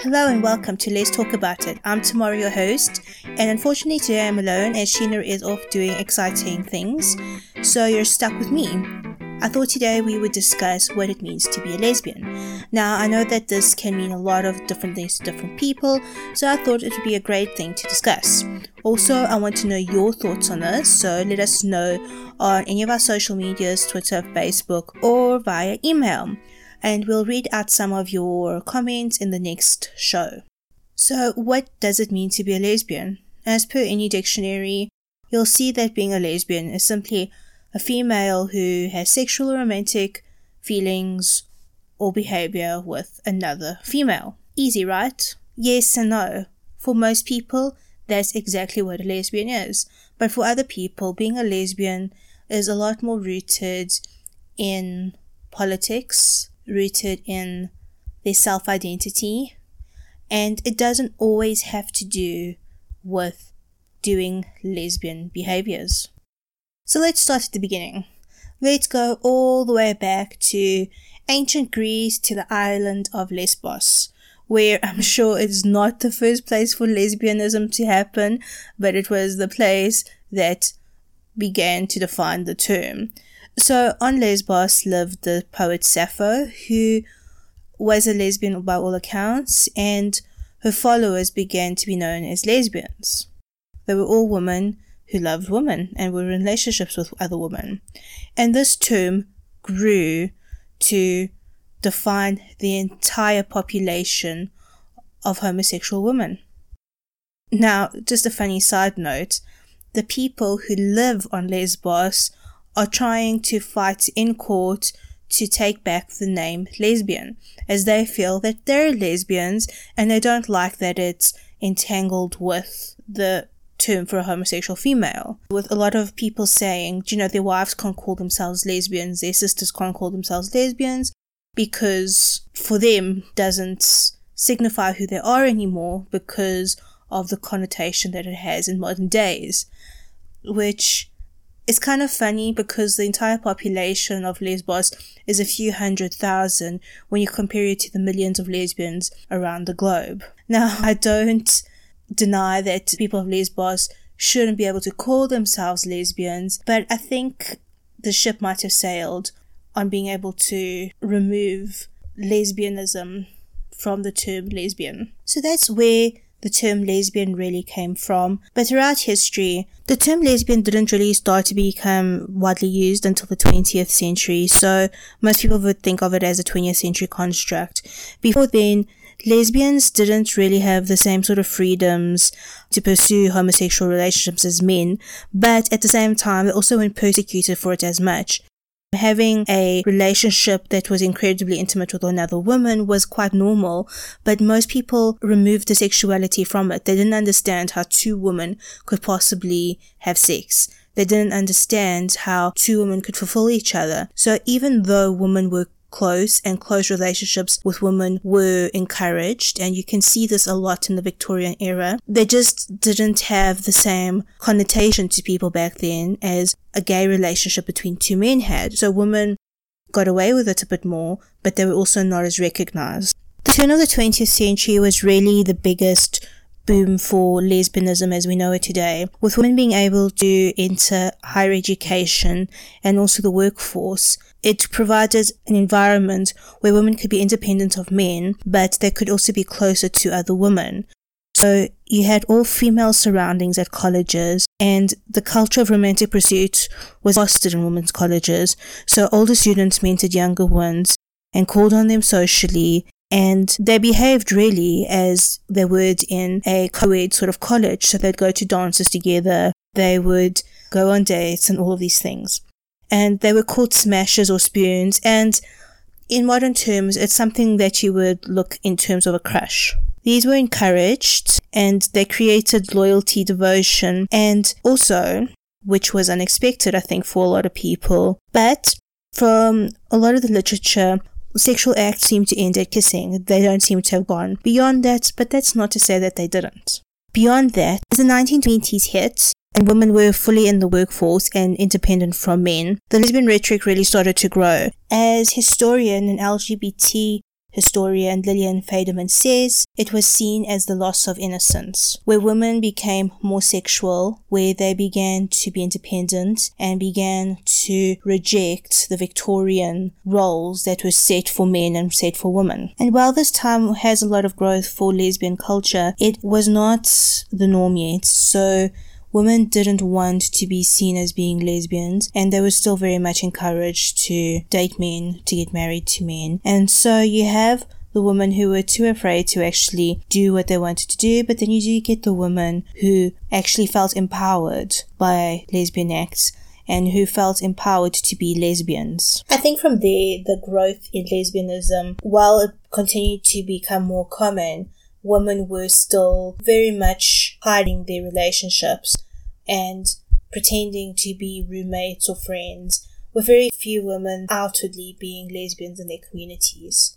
Hello and welcome to Les Talk About It. I'm Tamara, your host, and unfortunately today I'm alone as Sheena is off doing exciting things, so you're stuck with me. I thought today we would discuss what it means to be a lesbian. Now, I know that this can mean a lot of different things to different people, so I thought it would be a great thing to discuss. Also, I want to know your thoughts on this, so let us know on any of our social medias Twitter, Facebook, or via email and we'll read out some of your comments in the next show. So, what does it mean to be a lesbian? As per any dictionary, you'll see that being a lesbian is simply a female who has sexual or romantic feelings or behavior with another female. Easy, right? Yes and no. For most people, that's exactly what a lesbian is. But for other people, being a lesbian is a lot more rooted in politics, rooted in their self identity, and it doesn't always have to do with doing lesbian behaviors. So let's start at the beginning. Let's go all the way back to ancient Greece to the island of Lesbos, where I'm sure it's not the first place for lesbianism to happen, but it was the place that began to define the term. So on Lesbos lived the poet Sappho, who was a lesbian by all accounts, and her followers began to be known as lesbians. They were all women who loved women and were in relationships with other women. And this term grew to define the entire population of homosexual women. Now, just a funny side note the people who live on Lesbos are trying to fight in court to take back the name lesbian, as they feel that they're lesbians and they don't like that it's entangled with the term for a homosexual female. With a lot of people saying, you know, their wives can't call themselves lesbians, their sisters can't call themselves lesbians, because for them doesn't signify who they are anymore because of the connotation that it has in modern days. Which it's kind of funny because the entire population of Lesbos is a few hundred thousand when you compare it to the millions of lesbians around the globe. Now, I don't deny that people of Lesbos shouldn't be able to call themselves lesbians, but I think the ship might have sailed on being able to remove lesbianism from the term lesbian. So that's where the term lesbian really came from. But throughout history, the term lesbian didn't really start to become widely used until the 20th century, so most people would think of it as a 20th century construct. Before then, lesbians didn't really have the same sort of freedoms to pursue homosexual relationships as men, but at the same time, they also weren't persecuted for it as much. Having a relationship that was incredibly intimate with another woman was quite normal, but most people removed the sexuality from it. They didn't understand how two women could possibly have sex. They didn't understand how two women could fulfill each other. So even though women were close and close relationships with women were encouraged and you can see this a lot in the Victorian era. They just didn't have the same connotation to people back then as a gay relationship between two men had. So women got away with it a bit more, but they were also not as recognized. The turn of the 20th century was really the biggest boom for lesbianism as we know it today, with women being able to enter higher education and also the workforce. It provided an environment where women could be independent of men, but they could also be closer to other women. So you had all female surroundings at colleges and the culture of romantic pursuit was fostered in women's colleges. So older students mentored younger ones and called on them socially and they behaved really as they would in a co-ed sort of college. So they'd go to dances together, they would go on dates and all of these things. And they were called smashes or spoons. And in modern terms, it's something that you would look in terms of a crush. These were encouraged and they created loyalty, devotion, and also, which was unexpected, I think, for a lot of people. But from a lot of the literature, sexual acts seem to end at kissing. They don't seem to have gone beyond that, but that's not to say that they didn't. Beyond that, as the 1920s hit, and women were fully in the workforce and independent from men, the lesbian rhetoric really started to grow. As historian and LGBT historian Lillian Faderman says, it was seen as the loss of innocence, where women became more sexual, where they began to be independent and began to reject the Victorian roles that were set for men and set for women. And while this time has a lot of growth for lesbian culture, it was not the norm yet. So women didn't want to be seen as being lesbians and they were still very much encouraged to date men, to get married to men. And so you have the women who were too afraid to actually do what they wanted to do, but then you do get the women who actually felt empowered by lesbian acts and who felt empowered to be lesbians. I think from there, the growth in lesbianism, while it continued to become more common, women were still very much hiding their relationships and pretending to be roommates or friends, with very few women outwardly being lesbians in their communities.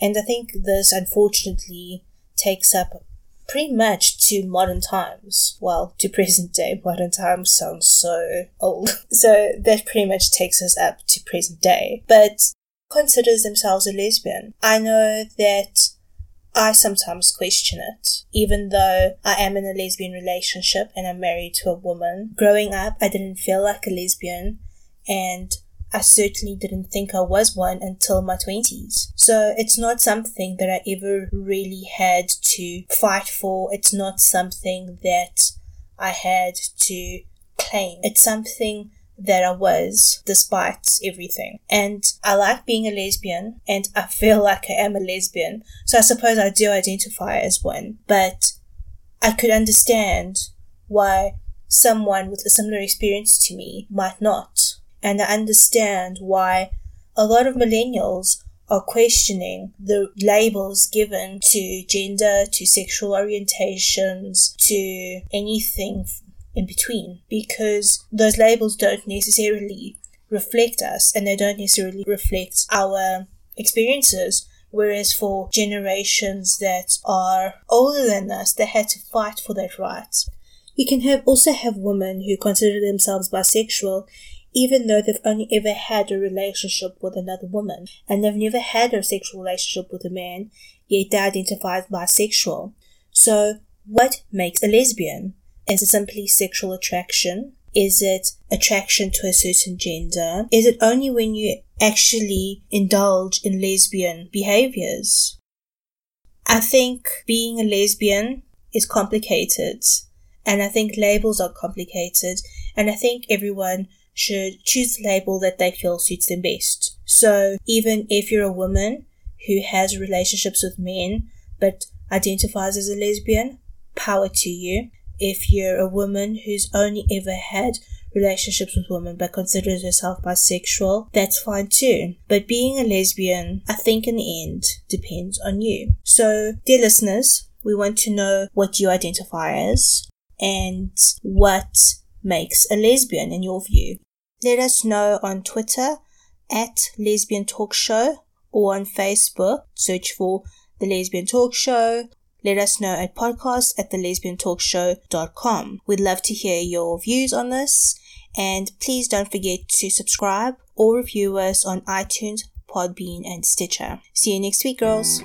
And I think this unfortunately takes up pretty much to modern times. Well, to present day. Modern times sounds so old. So that pretty much takes us up to present day. But considers themselves a lesbian. I know that I sometimes question it, even though I am in a lesbian relationship and I'm married to a woman. Growing up, I didn't feel like a lesbian, and I certainly didn't think I was one until my 20s. So it's not something that I ever really had to fight for. It's not something that I had to claim. It's something that I was despite everything. And I like being a lesbian and I feel like I am a lesbian. So I suppose I do identify as one, but I could understand why someone with a similar experience to me might not. And I understand why a lot of millennials are questioning the labels given to gender, to sexual orientations, to anything in between because those labels don't necessarily reflect us and they don't necessarily reflect our experiences. Whereas for generations that are older than us, they had to fight for that right. You can have also have women who consider themselves bisexual even though they've only ever had a relationship with another woman and they've never had a sexual relationship with a man, yet they identify as bisexual. So what makes a lesbian? Is it simply sexual attraction? Is it attraction to a certain gender? Is it only when you actually indulge in lesbian behaviors? I think being a lesbian is complicated and I think labels are complicated and I think everyone should choose the label that they feel suits them best. So even if you're a woman who has relationships with men but identifies as a lesbian, power to you if you're a woman who's only ever had relationships with women but considers herself bisexual, that's fine too. But being a lesbian, I think in the end, depends on you. So, dear listeners, we want to know what you identify as and what makes a lesbian in your view. Let us know on Twitter at Lesbian Talk Show or on Facebook. Search for The Lesbian Talk Show let us know at podcast at thelesbiantalkshow.com. We'd love to hear your views on this. And please don't forget to subscribe or review us on iTunes, Podbean, and Stitcher. See you next week, girls.